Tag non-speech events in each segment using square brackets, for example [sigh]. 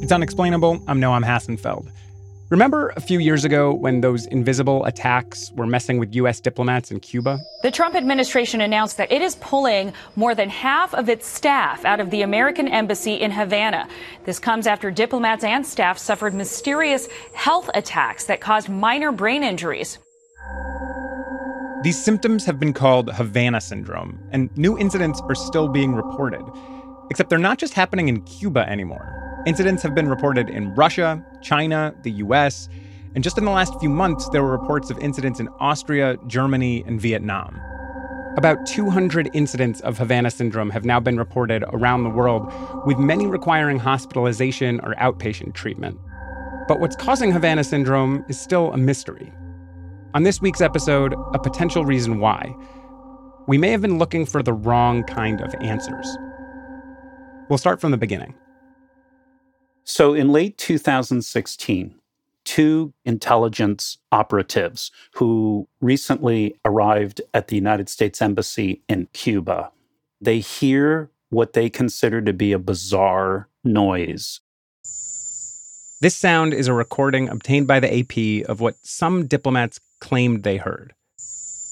It's unexplainable. I'm Noam Hassenfeld. Remember a few years ago when those invisible attacks were messing with U.S. diplomats in Cuba? The Trump administration announced that it is pulling more than half of its staff out of the American embassy in Havana. This comes after diplomats and staff suffered mysterious health attacks that caused minor brain injuries. These symptoms have been called Havana syndrome, and new incidents are still being reported. Except they're not just happening in Cuba anymore. Incidents have been reported in Russia, China, the US, and just in the last few months, there were reports of incidents in Austria, Germany, and Vietnam. About 200 incidents of Havana syndrome have now been reported around the world, with many requiring hospitalization or outpatient treatment. But what's causing Havana syndrome is still a mystery. On this week's episode, a potential reason why. We may have been looking for the wrong kind of answers. We'll start from the beginning. So in late 2016, two intelligence operatives who recently arrived at the United States Embassy in Cuba, they hear what they consider to be a bizarre noise. This sound is a recording obtained by the AP of what some diplomats claimed they heard.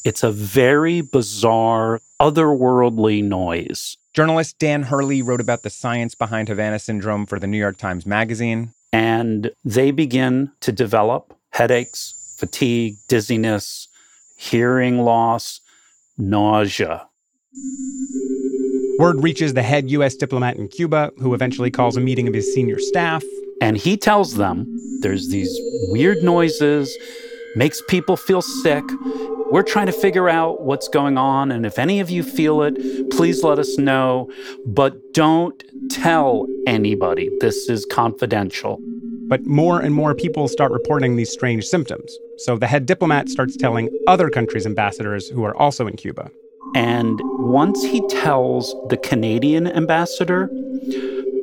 It's a very bizarre, otherworldly noise. Journalist Dan Hurley wrote about the science behind Havana syndrome for the New York Times Magazine. And they begin to develop headaches, fatigue, dizziness, hearing loss, nausea. Word reaches the head U.S. diplomat in Cuba, who eventually calls a meeting of his senior staff. And he tells them there's these weird noises, makes people feel sick, we're trying to figure out what's going on, and if any of you feel it, please let us know. But don't tell anybody. This is confidential. But more and more people start reporting these strange symptoms. So the head diplomat starts telling other countries' ambassadors who are also in Cuba. And once he tells the Canadian ambassador,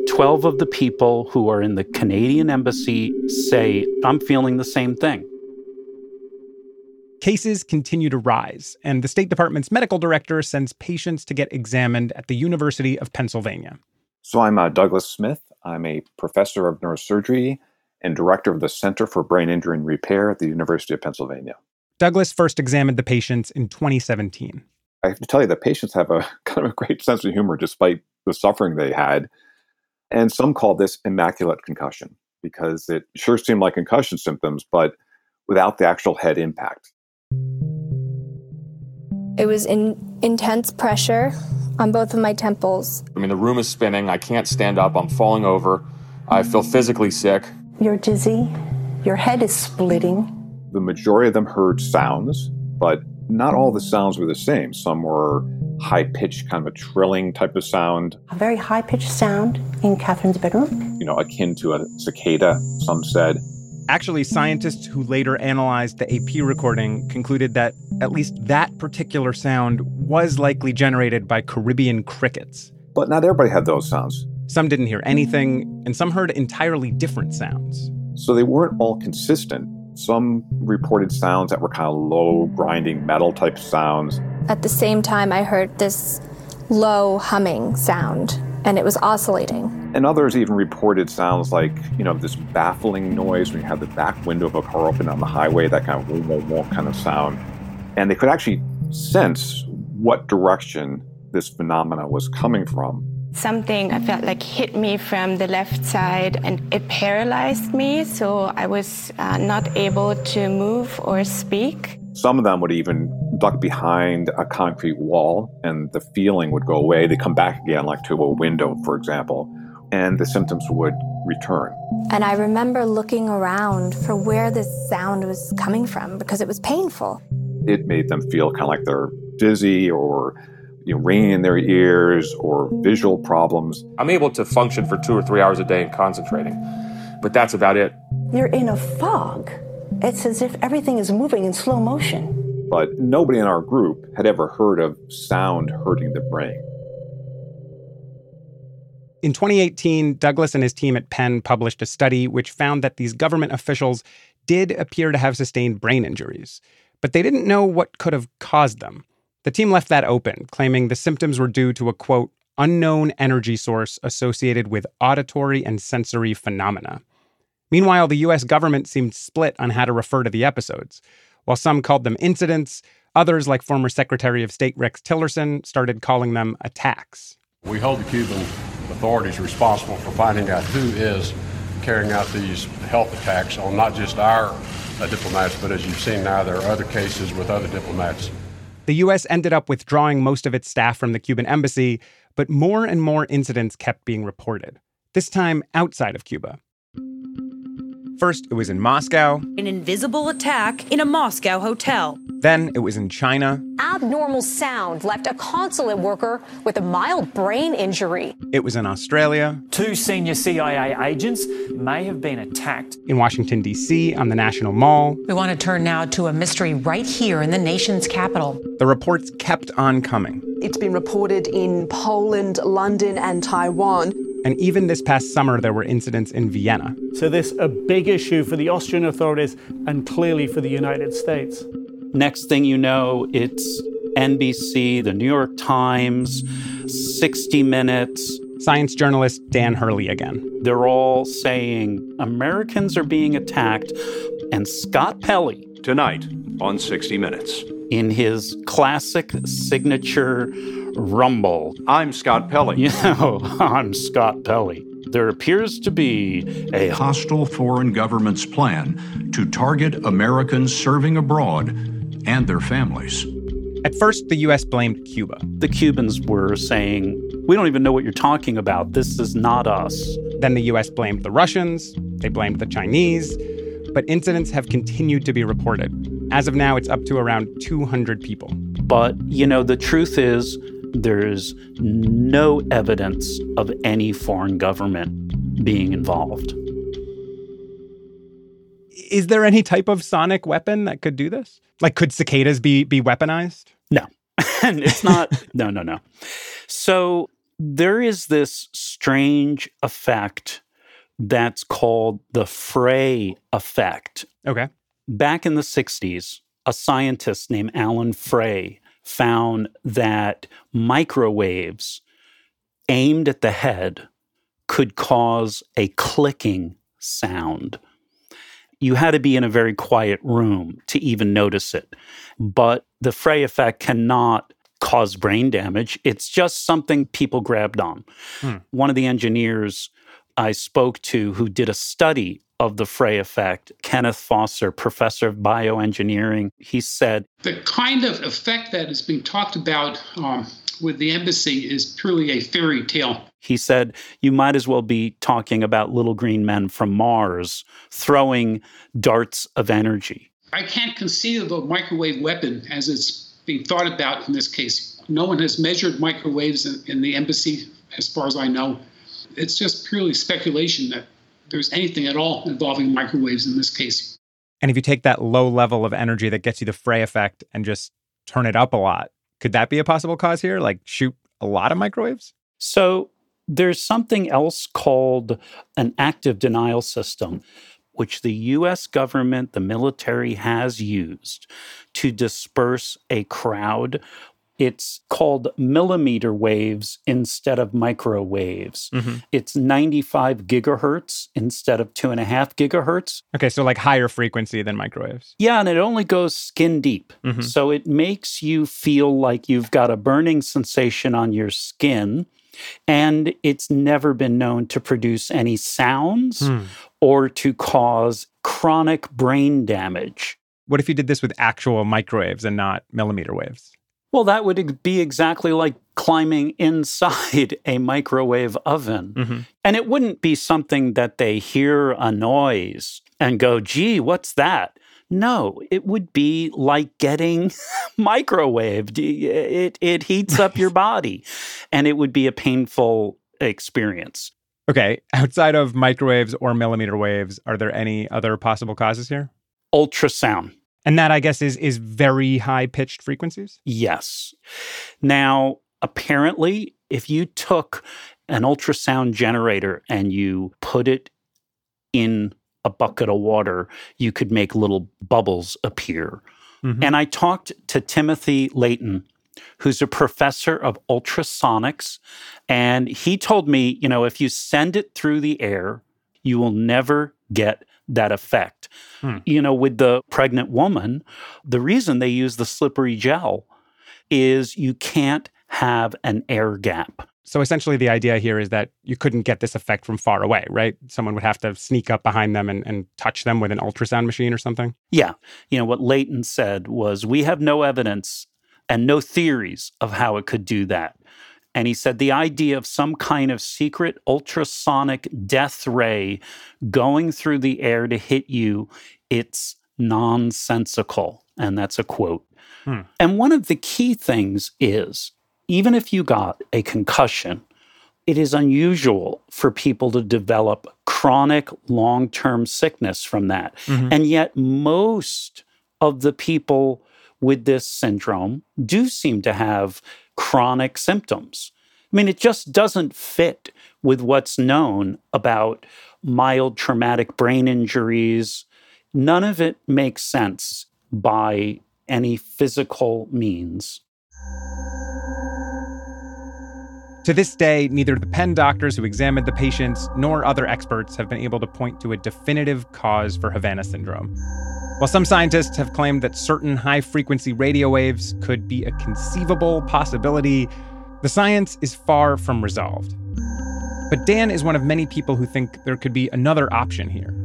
12 of the people who are in the Canadian embassy say, I'm feeling the same thing. Cases continue to rise, and the State Department's medical director sends patients to get examined at the University of Pennsylvania. So I'm uh, Douglas Smith. I'm a professor of neurosurgery and director of the Center for Brain Injury and Repair at the University of Pennsylvania. Douglas first examined the patients in 2017. I have to tell you, the patients have a [laughs] kind of a great sense of humor despite the suffering they had. And some call this immaculate concussion because it sure seemed like concussion symptoms, but without the actual head impact. It was in intense pressure on both of my temples. I mean, the room is spinning. I can't stand up. I'm falling over. I feel physically sick. You're dizzy. Your head is splitting. The majority of them heard sounds, but not all the sounds were the same. Some were high pitched, kind of a trilling type of sound. A very high pitched sound in Catherine's bedroom. You know, akin to a cicada, some said. Actually, scientists who later analyzed the AP recording concluded that at least that particular sound was likely generated by Caribbean crickets. But not everybody had those sounds. Some didn't hear anything, and some heard entirely different sounds. So they weren't all consistent. Some reported sounds that were kind of low, grinding metal type sounds. At the same time, I heard this low humming sound and it was oscillating. And others even reported sounds like, you know, this baffling noise when you have the back window of a car open on the highway, that kind of whoa, whoa, whoa kind of sound. And they could actually sense what direction this phenomena was coming from. Something I felt like hit me from the left side and it paralyzed me, so I was uh, not able to move or speak. Some of them would even duck behind a concrete wall and the feeling would go away. They come back again, like to a window, for example, and the symptoms would return. And I remember looking around for where this sound was coming from because it was painful. It made them feel kind of like they're dizzy or you know, ringing in their ears or visual problems. I'm able to function for two or three hours a day and concentrating, but that's about it. You're in a fog. It's as if everything is moving in slow motion. But nobody in our group had ever heard of sound hurting the brain. In 2018, Douglas and his team at Penn published a study which found that these government officials did appear to have sustained brain injuries, but they didn't know what could have caused them. The team left that open, claiming the symptoms were due to a quote, unknown energy source associated with auditory and sensory phenomena. Meanwhile, the US government seemed split on how to refer to the episodes. While some called them incidents, others, like former Secretary of State Rex Tillerson, started calling them attacks. We hold the Cuban authorities responsible for finding out who is carrying out these health attacks on not just our uh, diplomats, but as you've seen now, there are other cases with other diplomats. The U.S. ended up withdrawing most of its staff from the Cuban embassy, but more and more incidents kept being reported, this time outside of Cuba. First, it was in Moscow. An invisible attack in a Moscow hotel. Then it was in China. Abnormal sound left a consulate worker with a mild brain injury. It was in Australia. Two senior CIA agents may have been attacked. In Washington, D.C., on the National Mall. We want to turn now to a mystery right here in the nation's capital. The reports kept on coming. It's been reported in Poland, London, and Taiwan. And even this past summer, there were incidents in Vienna. So, this a big issue for the Austrian authorities and clearly for the United States. Next thing you know, it's NBC, the New York Times, 60 Minutes. Science journalist Dan Hurley again. They're all saying Americans are being attacked. And Scott Pelley. Tonight on 60 Minutes. In his classic signature rumble. I'm Scott Pelley. You know, [laughs] I'm Scott Pelley. There appears to be a hostile foreign government's plan to target Americans serving abroad and their families. At first, the U.S. blamed Cuba. The Cubans were saying, We don't even know what you're talking about. This is not us. Then the U.S. blamed the Russians, they blamed the Chinese, but incidents have continued to be reported. As of now, it's up to around 200 people. But, you know, the truth is, there's no evidence of any foreign government being involved. Is there any type of sonic weapon that could do this? Like, could cicadas be be weaponized? No, [laughs] it's not. [laughs] no, no, no. So there is this strange effect that's called the Frey effect. Okay. Back in the 60s, a scientist named Alan Frey found that microwaves aimed at the head could cause a clicking sound. You had to be in a very quiet room to even notice it. But the Frey effect cannot cause brain damage. It's just something people grabbed on. Hmm. One of the engineers I spoke to who did a study of the Frey effect, Kenneth Foster, professor of bioengineering, he said The kind of effect that is being talked about um, with the embassy is purely a fairy tale. He said, You might as well be talking about little green men from Mars throwing darts of energy. I can't conceive of a microwave weapon as it's being thought about in this case. No one has measured microwaves in, in the embassy, as far as I know. It's just purely speculation that there's anything at all involving microwaves in this case. And if you take that low level of energy that gets you the Frey effect and just turn it up a lot, could that be a possible cause here? Like shoot a lot of microwaves? So there's something else called an active denial system, which the US government, the military has used to disperse a crowd it's called millimeter waves instead of microwaves. Mm-hmm. It's 95 gigahertz instead of two and a half gigahertz. Okay, so like higher frequency than microwaves. Yeah, and it only goes skin deep. Mm-hmm. So it makes you feel like you've got a burning sensation on your skin. And it's never been known to produce any sounds mm. or to cause chronic brain damage. What if you did this with actual microwaves and not millimeter waves? Well, that would be exactly like climbing inside [laughs] a microwave oven. Mm-hmm. And it wouldn't be something that they hear a noise and go, gee, what's that? No, it would be like getting [laughs] microwaved. It, it heats up your [laughs] body and it would be a painful experience. Okay. Outside of microwaves or millimeter waves, are there any other possible causes here? Ultrasound. And that, I guess, is is very high pitched frequencies? Yes. Now, apparently, if you took an ultrasound generator and you put it in a bucket of water, you could make little bubbles appear. Mm-hmm. And I talked to Timothy Leighton, who's a professor of ultrasonics. And he told me, you know, if you send it through the air, you will never get that effect. Hmm. You know, with the pregnant woman, the reason they use the slippery gel is you can't have an air gap. So essentially, the idea here is that you couldn't get this effect from far away, right? Someone would have to sneak up behind them and, and touch them with an ultrasound machine or something. Yeah. You know, what Leighton said was we have no evidence and no theories of how it could do that. And he said the idea of some kind of secret ultrasonic death ray going through the air to hit you, it's nonsensical. And that's a quote. Hmm. And one of the key things is even if you got a concussion, it is unusual for people to develop chronic long term sickness from that. Mm-hmm. And yet, most of the people with this syndrome do seem to have chronic symptoms. I mean, it just doesn't fit with what's known about mild traumatic brain injuries. None of it makes sense by any physical means. To this day, neither the Penn doctors who examined the patients nor other experts have been able to point to a definitive cause for Havana syndrome. While some scientists have claimed that certain high frequency radio waves could be a conceivable possibility, the science is far from resolved. But Dan is one of many people who think there could be another option here.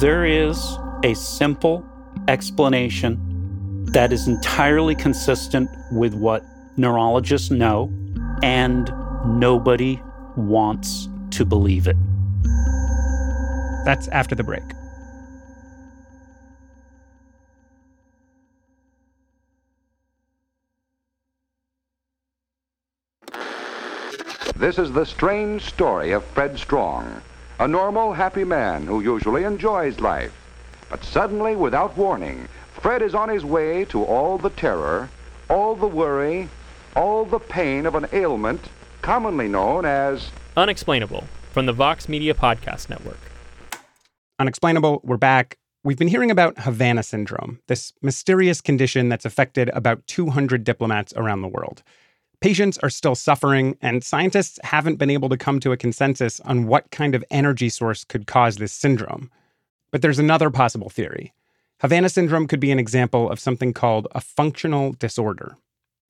There is a simple explanation that is entirely consistent with what neurologists know and nobody wants to believe it. That's after the break. This is the strange story of Fred Strong, a normal, happy man who usually enjoys life. But suddenly, without warning, Fred is on his way to all the terror, all the worry, all the pain of an ailment commonly known as Unexplainable from the Vox Media Podcast Network. Unexplainable, we're back. We've been hearing about Havana syndrome, this mysterious condition that's affected about 200 diplomats around the world. Patients are still suffering, and scientists haven't been able to come to a consensus on what kind of energy source could cause this syndrome. But there's another possible theory. Havana syndrome could be an example of something called a functional disorder.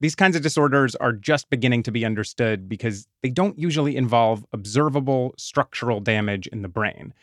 These kinds of disorders are just beginning to be understood because they don't usually involve observable structural damage in the brain.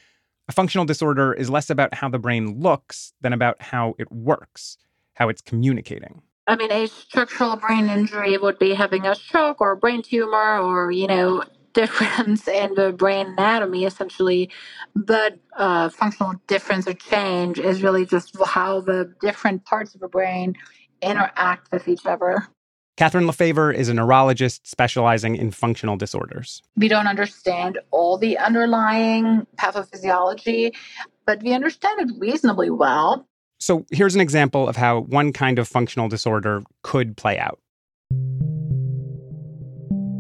A functional disorder is less about how the brain looks than about how it works, how it's communicating. I mean, a structural brain injury would be having a stroke or a brain tumor or, you know, difference [laughs] in the brain anatomy essentially. But uh, functional difference or change is really just how the different parts of the brain interact with each other. Catherine LaFaver is a neurologist specializing in functional disorders. We don't understand all the underlying pathophysiology, but we understand it reasonably well. So here's an example of how one kind of functional disorder could play out.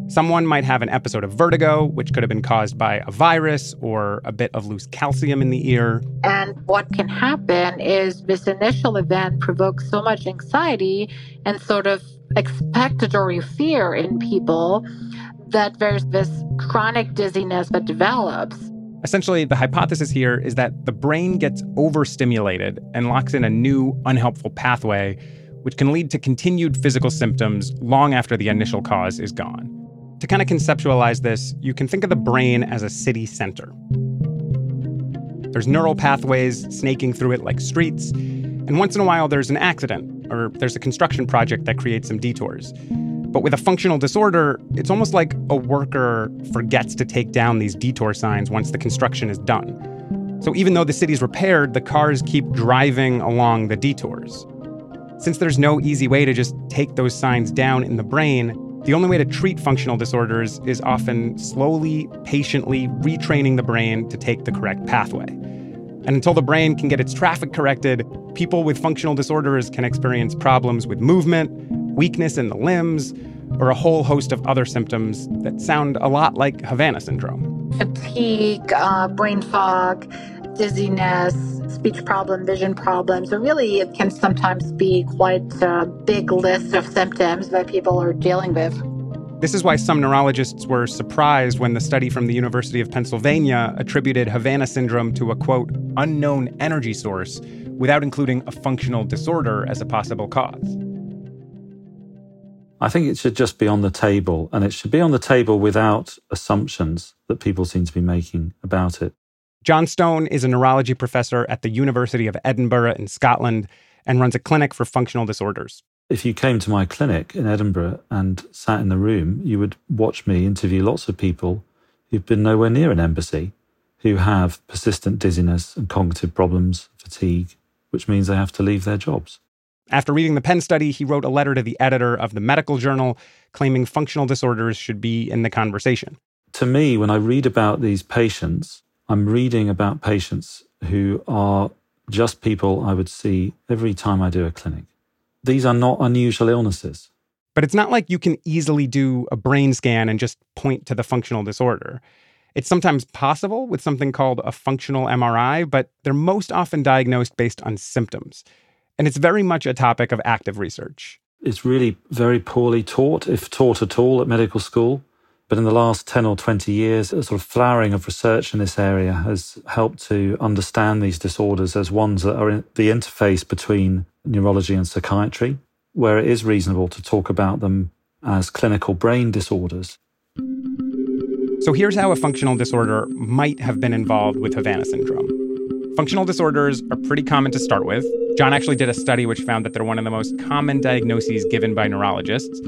Someone might have an episode of vertigo, which could have been caused by a virus or a bit of loose calcium in the ear. And what can happen is this initial event provokes so much anxiety and sort of expectatory fear in people that there's this chronic dizziness that develops. Essentially, the hypothesis here is that the brain gets overstimulated and locks in a new, unhelpful pathway, which can lead to continued physical symptoms long after the initial cause is gone. To kind of conceptualize this, you can think of the brain as a city center. There's neural pathways snaking through it like streets, and once in a while there's an accident or there's a construction project that creates some detours. But with a functional disorder, it's almost like a worker forgets to take down these detour signs once the construction is done. So even though the city's repaired, the cars keep driving along the detours. Since there's no easy way to just take those signs down in the brain, the only way to treat functional disorders is often slowly, patiently retraining the brain to take the correct pathway. And until the brain can get its traffic corrected, people with functional disorders can experience problems with movement, weakness in the limbs, or a whole host of other symptoms that sound a lot like Havana syndrome. Fatigue, uh, brain fog, dizziness, speech problem, vision problems. So really, it can sometimes be quite a big list of symptoms that people are dealing with. This is why some neurologists were surprised when the study from the University of Pennsylvania attributed Havana syndrome to a quote, unknown energy source without including a functional disorder as a possible cause. I think it should just be on the table, and it should be on the table without assumptions that people seem to be making about it. Jon Stone is a neurology professor at the University of Edinburgh in Scotland and runs a clinic for functional disorders. If you came to my clinic in Edinburgh and sat in the room, you would watch me interview lots of people who've been nowhere near an embassy, who have persistent dizziness and cognitive problems, fatigue, which means they have to leave their jobs. After reading the Penn study, he wrote a letter to the editor of the medical journal claiming functional disorders should be in the conversation. To me, when I read about these patients, I'm reading about patients who are just people I would see every time I do a clinic. These are not unusual illnesses. But it's not like you can easily do a brain scan and just point to the functional disorder. It's sometimes possible with something called a functional MRI, but they're most often diagnosed based on symptoms. And it's very much a topic of active research. It's really very poorly taught, if taught at all, at medical school. But in the last 10 or 20 years, a sort of flowering of research in this area has helped to understand these disorders as ones that are in the interface between neurology and psychiatry, where it is reasonable to talk about them as clinical brain disorders. So here's how a functional disorder might have been involved with Havana syndrome. Functional disorders are pretty common to start with. Jon actually did a study which found that they're one of the most common diagnoses given by neurologists.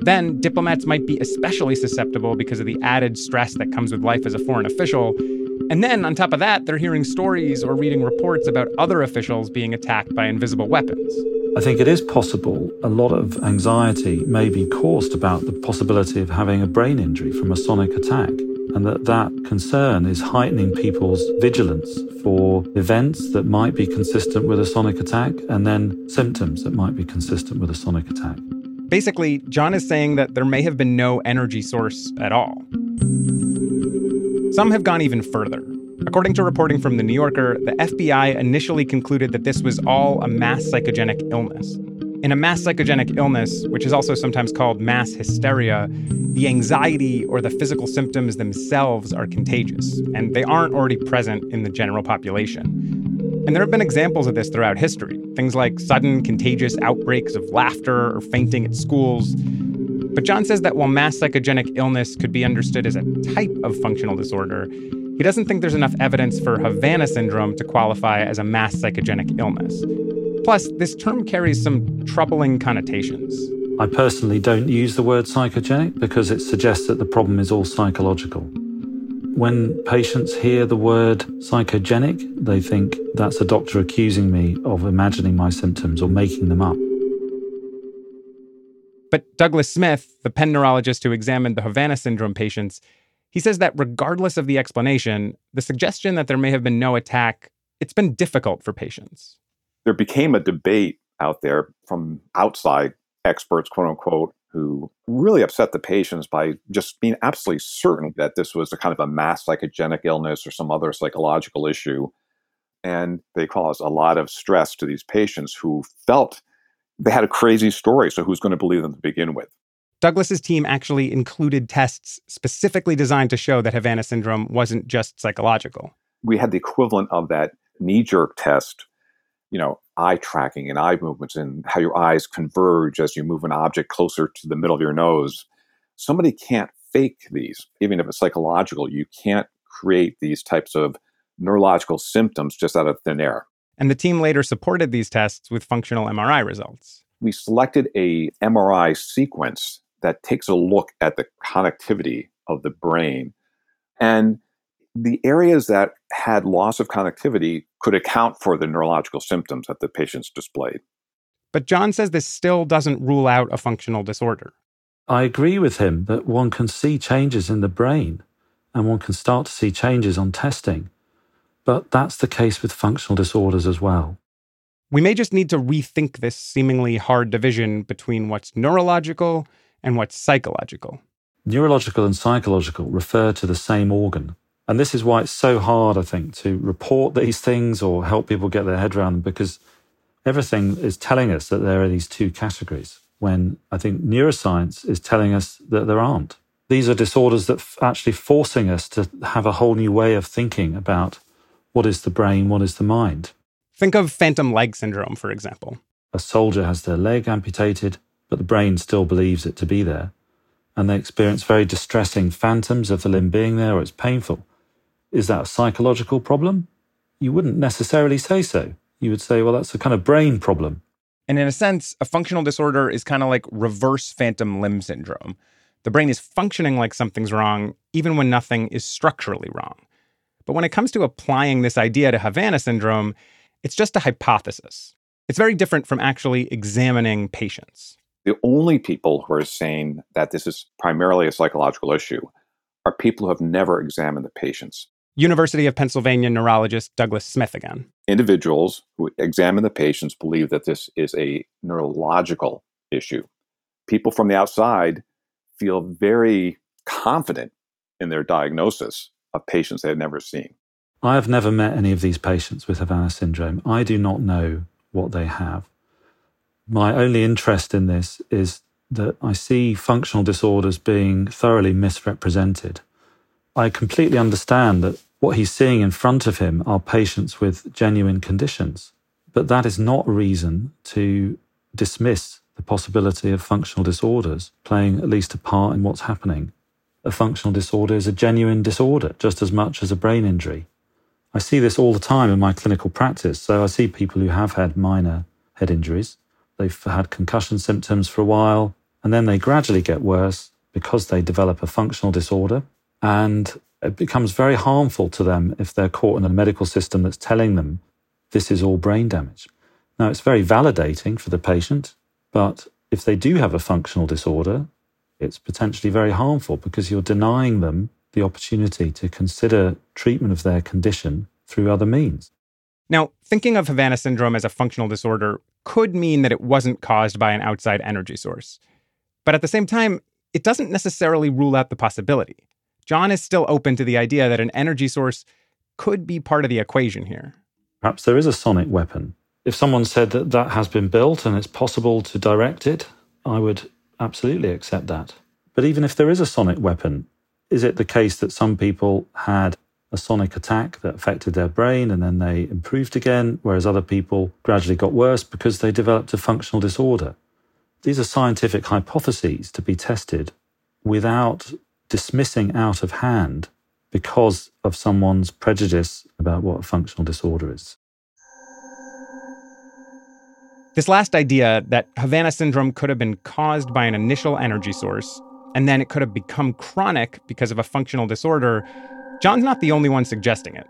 Then, diplomats might be especially susceptible because of the added stress that comes with life as a foreign official. And then, on top of that, they're hearing stories or reading reports about other officials being attacked by invisible weapons. I think it is possible a lot of anxiety may be caused about the possibility of having a brain injury from a sonic attack, and that that concern is heightening people's vigilance for events that might be consistent with a sonic attack and then symptoms that might be consistent with a sonic attack. Basically, Jon is saying that there may have been no energy source at all. Some have gone even further. According to reporting from The New Yorker, the FBI initially concluded that this was all a mass psychogenic illness. In a mass psychogenic illness, which is also sometimes called mass hysteria, the anxiety or the physical symptoms themselves are contagious, and they aren't already present in the general population. And there have been examples of this throughout history things like sudden contagious outbreaks of laughter or fainting at schools. But Jon says that while mass psychogenic illness could be understood as a type of functional disorder, he doesn't think there's enough evidence for Havana syndrome to qualify as a mass psychogenic illness. Plus, this term carries some troubling connotations. I personally don't use the word psychogenic because it suggests that the problem is all psychological. When patients hear the word psychogenic, they think that's a doctor accusing me of imagining my symptoms or making them up. But Douglas Smith, the Penn neurologist who examined the Havana syndrome patients, he says that regardless of the explanation, the suggestion that there may have been no attack, it's been difficult for patients. There became a debate out there from outside experts, quote unquote, who really upset the patients by just being absolutely certain that this was a kind of a mass psychogenic illness or some other psychological issue. And they caused a lot of stress to these patients who felt they had a crazy story. So who's going to believe them to begin with? Douglas's team actually included tests specifically designed to show that Havana syndrome wasn't just psychological. We had the equivalent of that knee jerk test you know, eye tracking and eye movements and how your eyes converge as you move an object closer to the middle of your nose. Somebody can't fake these, even if it's psychological. You can't create these types of neurological symptoms just out of thin air. And the team later supported these tests with functional MRI results. We selected a MRI sequence that takes a look at the connectivity of the brain. And the areas that had loss of connectivity could account for the neurological symptoms that the patients displayed. But Jon says this still doesn't rule out a functional disorder. I agree with him that one can see changes in the brain and one can start to see changes on testing. But that's the case with functional disorders as well. We may just need to rethink this seemingly hard division between what's neurological and what's psychological. Neurological and psychological refer to the same organ. And this is why it's so hard, I think, to report these things or help people get their head around them because everything is telling us that there are these two categories when I think neuroscience is telling us that there aren't. These are disorders that f- actually forcing us to have a whole new way of thinking about what is the brain, what is the mind. Think of phantom leg syndrome, for example. A soldier has their leg amputated, but the brain still believes it to be there. And they experience very distressing phantoms of the limb being there, or it's painful. Is that a psychological problem? You wouldn't necessarily say so. You would say, well, that's a kind of brain problem. And in a sense, a functional disorder is kind of like reverse phantom limb syndrome. The brain is functioning like something's wrong, even when nothing is structurally wrong. But when it comes to applying this idea to Havana syndrome, it's just a hypothesis. It's very different from actually examining patients. The only people who are saying that this is primarily a psychological issue are people who have never examined the patients. University of Pennsylvania neurologist Douglas Smith again. Individuals who examine the patients believe that this is a neurological issue. People from the outside feel very confident in their diagnosis of patients they had never seen. I have never met any of these patients with Havana syndrome. I do not know what they have. My only interest in this is that I see functional disorders being thoroughly misrepresented. I completely understand that what he's seeing in front of him are patients with genuine conditions, but that is not a reason to dismiss the possibility of functional disorders playing at least a part in what's happening. A functional disorder is a genuine disorder just as much as a brain injury. I see this all the time in my clinical practice. So I see people who have had minor head injuries. They've had concussion symptoms for a while, and then they gradually get worse because they develop a functional disorder. And it becomes very harmful to them if they're caught in a medical system that's telling them this is all brain damage. Now, it's very validating for the patient, but if they do have a functional disorder, it's potentially very harmful because you're denying them the opportunity to consider treatment of their condition through other means. Now, thinking of Havana syndrome as a functional disorder could mean that it wasn't caused by an outside energy source. But at the same time, it doesn't necessarily rule out the possibility. Jon is still open to the idea that an energy source could be part of the equation here. Perhaps there is a sonic weapon. If someone said that that has been built and it's possible to direct it, I would absolutely accept that. But even if there is a sonic weapon, is it the case that some people had a sonic attack that affected their brain and then they improved again, whereas other people gradually got worse because they developed a functional disorder? These are scientific hypotheses to be tested without dismissing out of hand because of someone's prejudice about what a functional disorder is. This last idea that Havana syndrome could have been caused by an initial energy source and then it could have become chronic because of a functional disorder, Jon's not the only one suggesting it.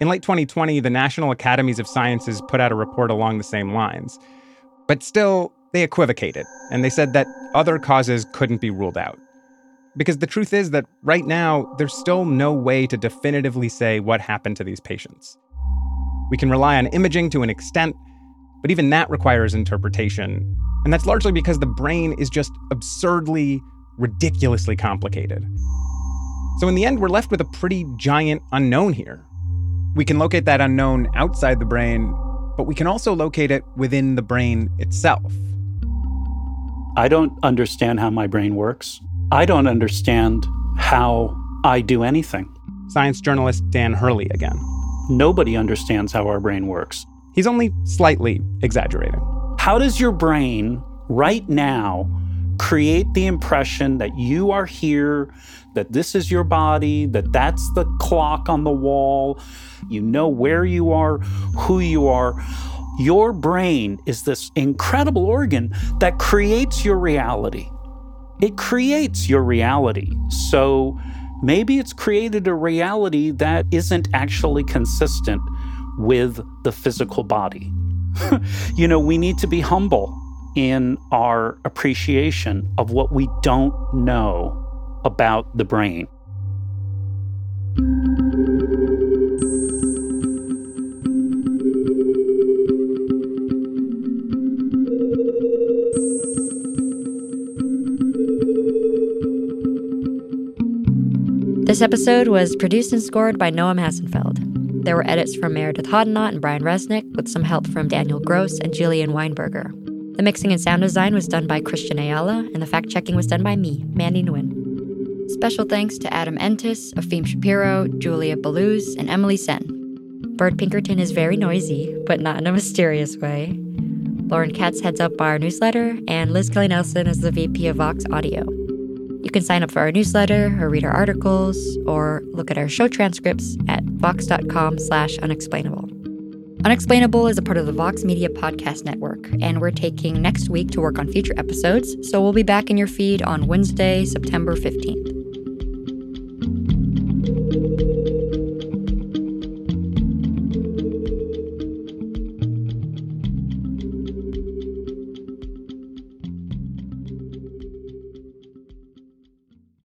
In late 2020, the National Academies of Sciences put out a report along the same lines. But still, they equivocated, and they said that other causes couldn't be ruled out. Because the truth is that right now, there's still no way to definitively say what happened to these patients. We can rely on imaging to an extent, but even that requires interpretation. And that's largely because the brain is just absurdly, ridiculously complicated. So, in the end, we're left with a pretty giant unknown here. We can locate that unknown outside the brain, but we can also locate it within the brain itself. I don't understand how my brain works. I don't understand how I do anything. Science journalist Dan Hurley again. Nobody understands how our brain works. He's only slightly exaggerating. How does your brain right now create the impression that you are here, that this is your body, that that's the clock on the wall, you know where you are, who you are? Your brain is this incredible organ that creates your reality. It creates your reality. So maybe it's created a reality that isn't actually consistent with the physical body. [laughs] you know, we need to be humble in our appreciation of what we don't know about the brain. This episode was produced and scored by Noam Hassenfeld. There were edits from Meredith Hodnot and Brian Resnick, with some help from Daniel Gross and Julian Weinberger. The mixing and sound design was done by Christian Ayala, and the fact checking was done by me, Mandy Nguyen. Special thanks to Adam Entis, Afim Shapiro, Julia Baluz, and Emily Sen. Bird Pinkerton is very noisy, but not in a mysterious way. Lauren Katz heads up our newsletter, and Liz Kelly Nelson is the VP of Vox Audio. You can sign up for our newsletter or read our articles or look at our show transcripts at vox.com slash unexplainable. Unexplainable is a part of the Vox Media Podcast Network, and we're taking next week to work on future episodes, so we'll be back in your feed on Wednesday, September 15th.